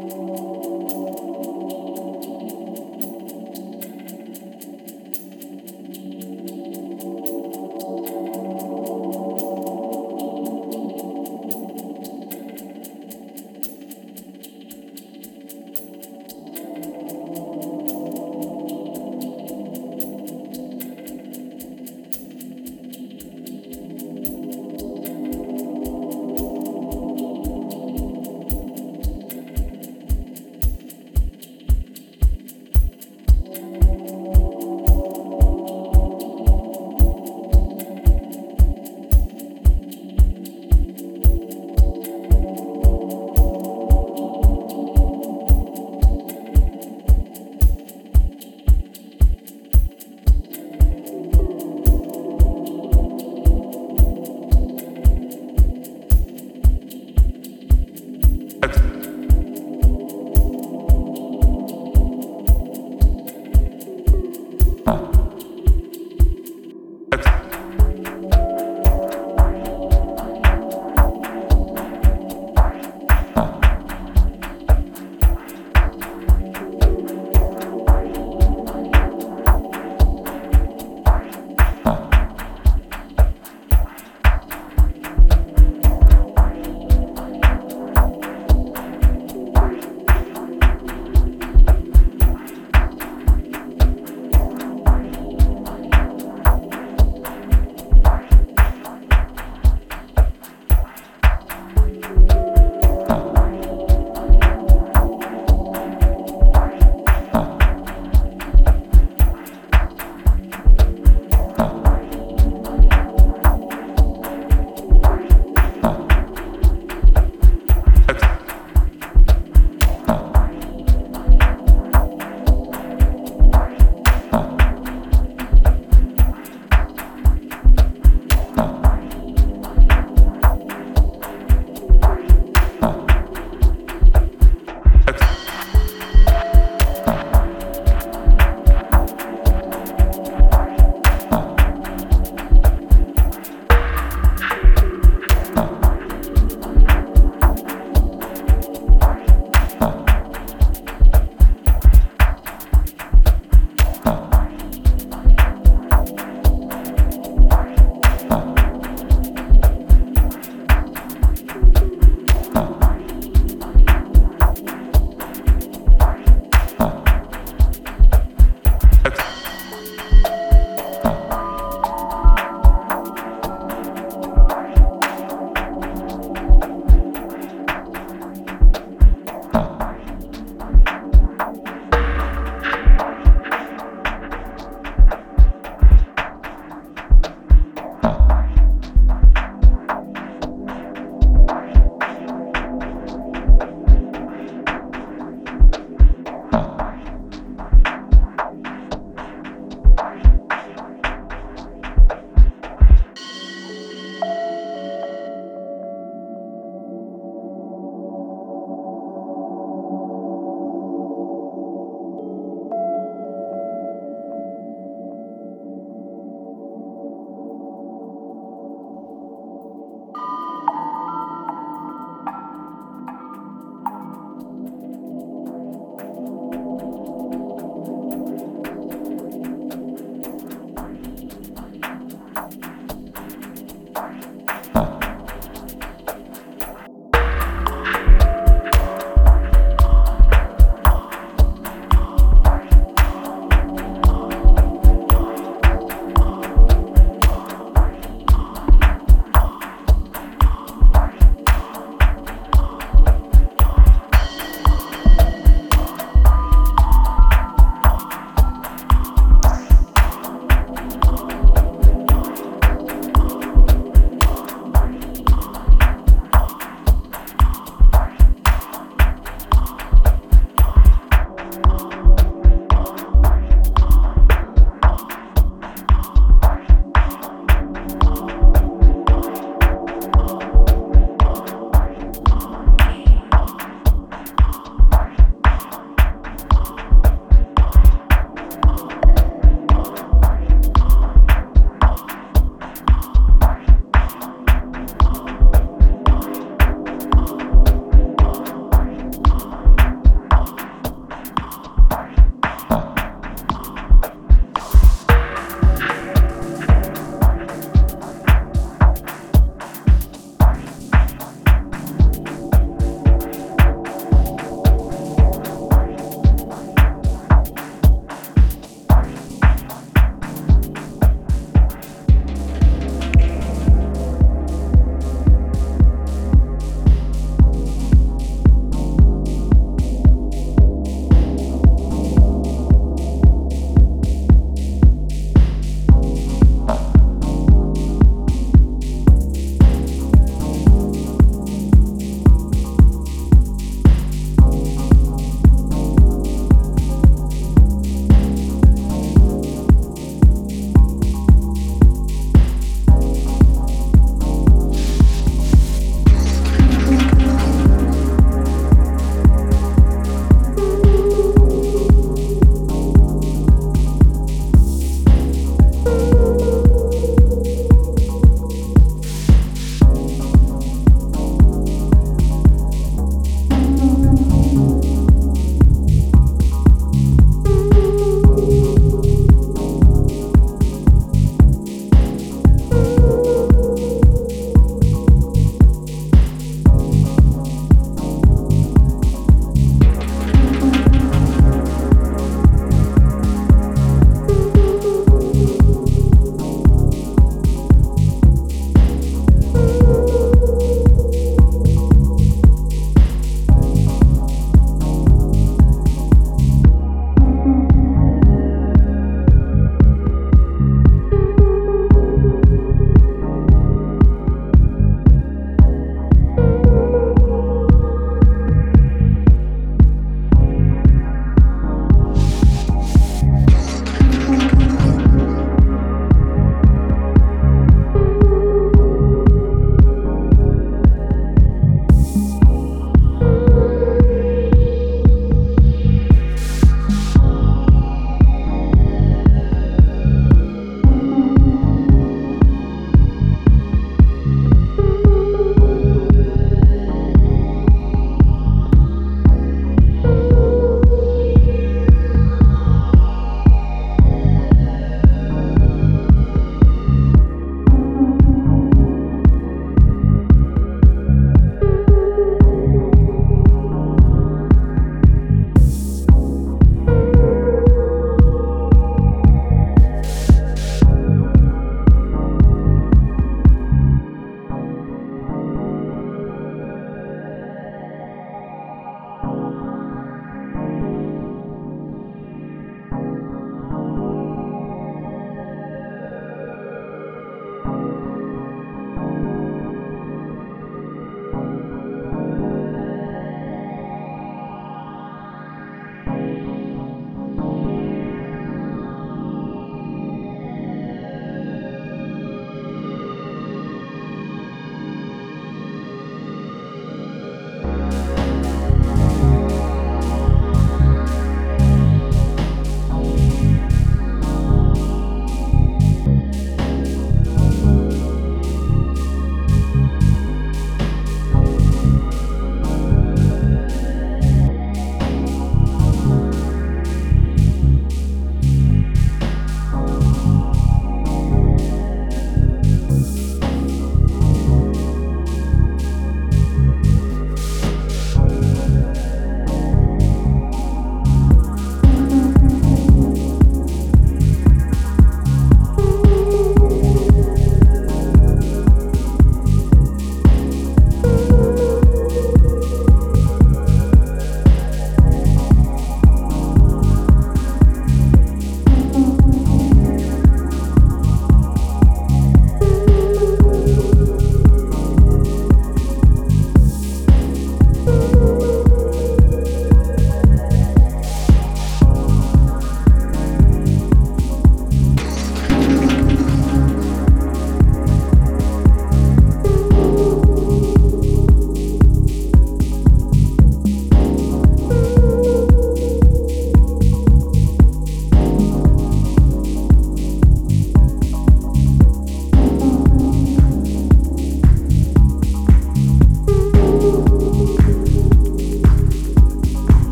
Música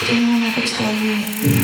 Did anyone ever tell you?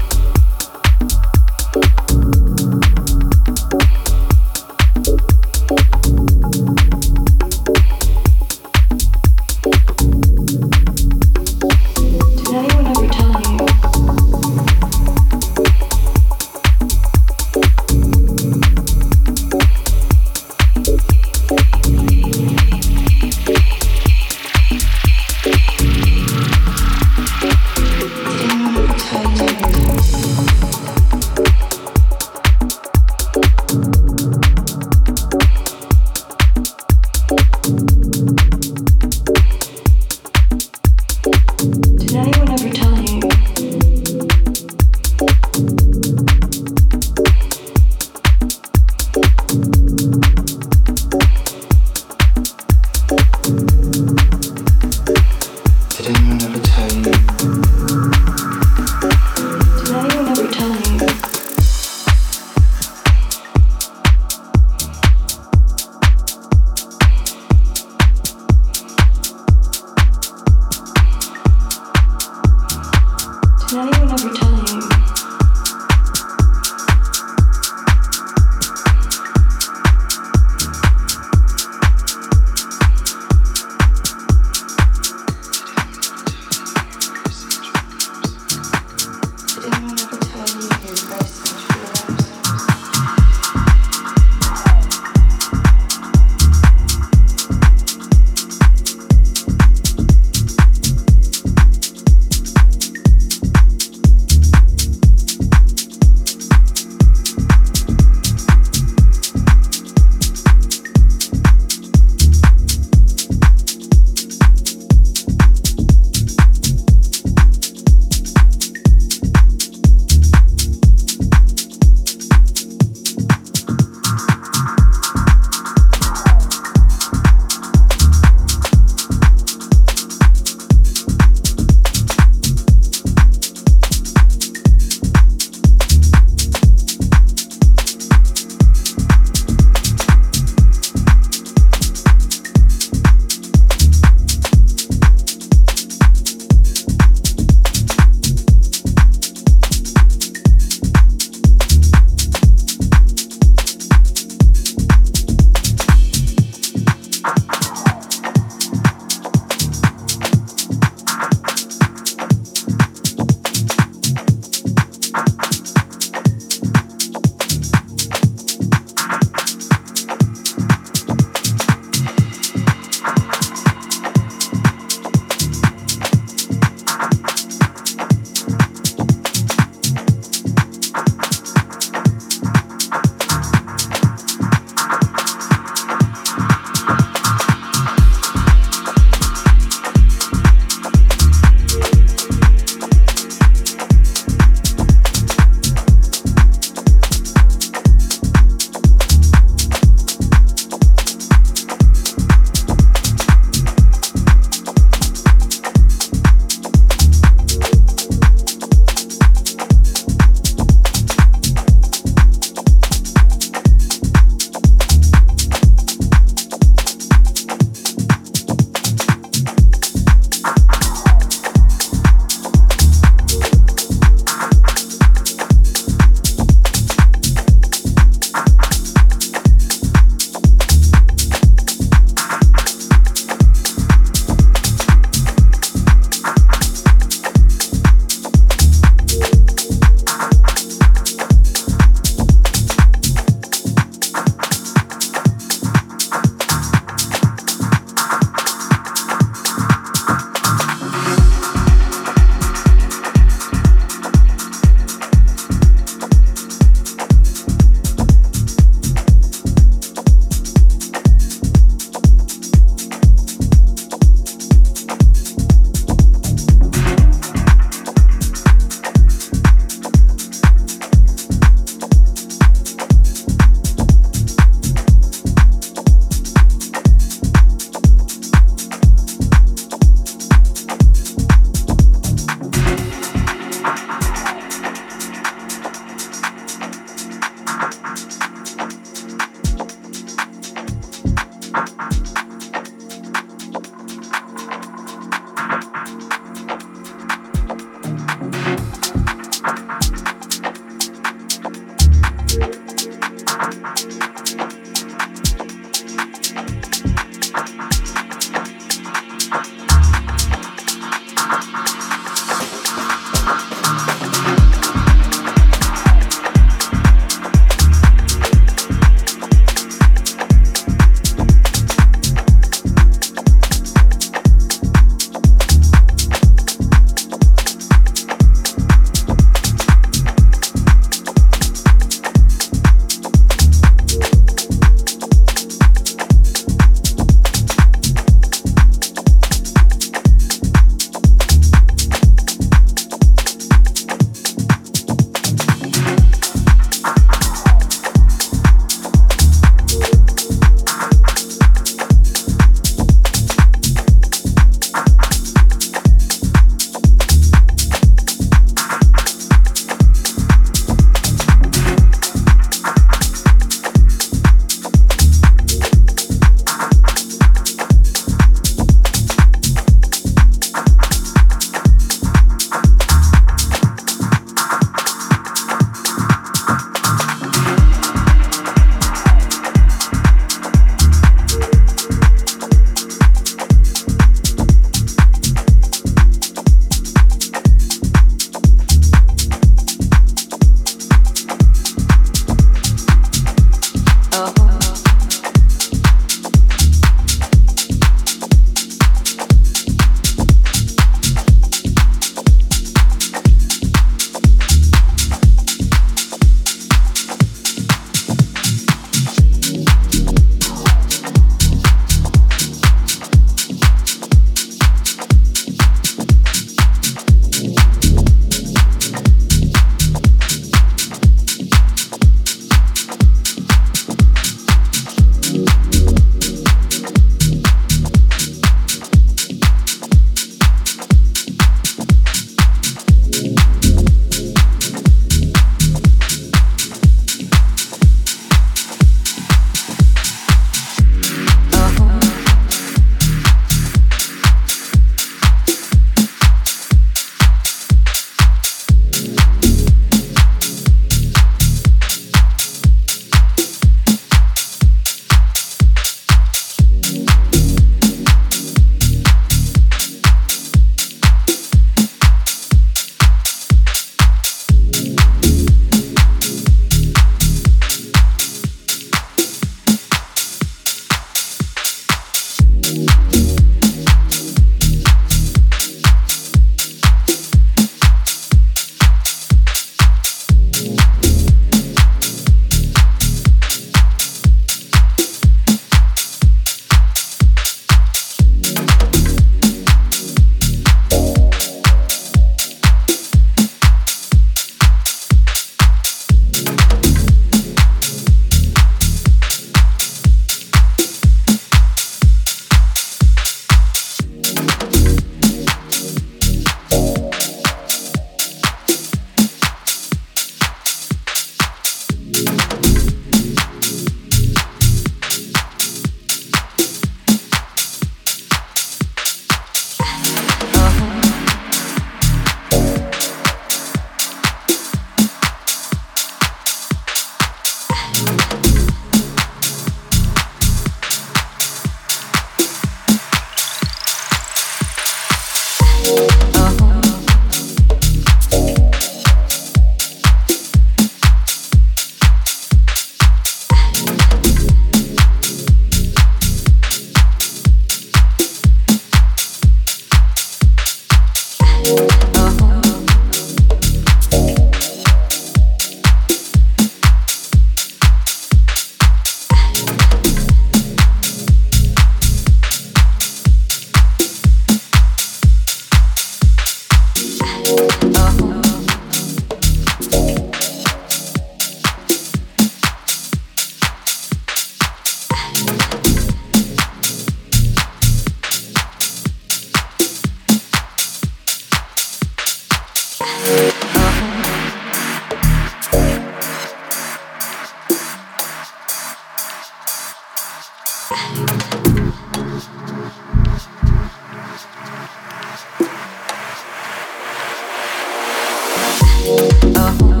Oh.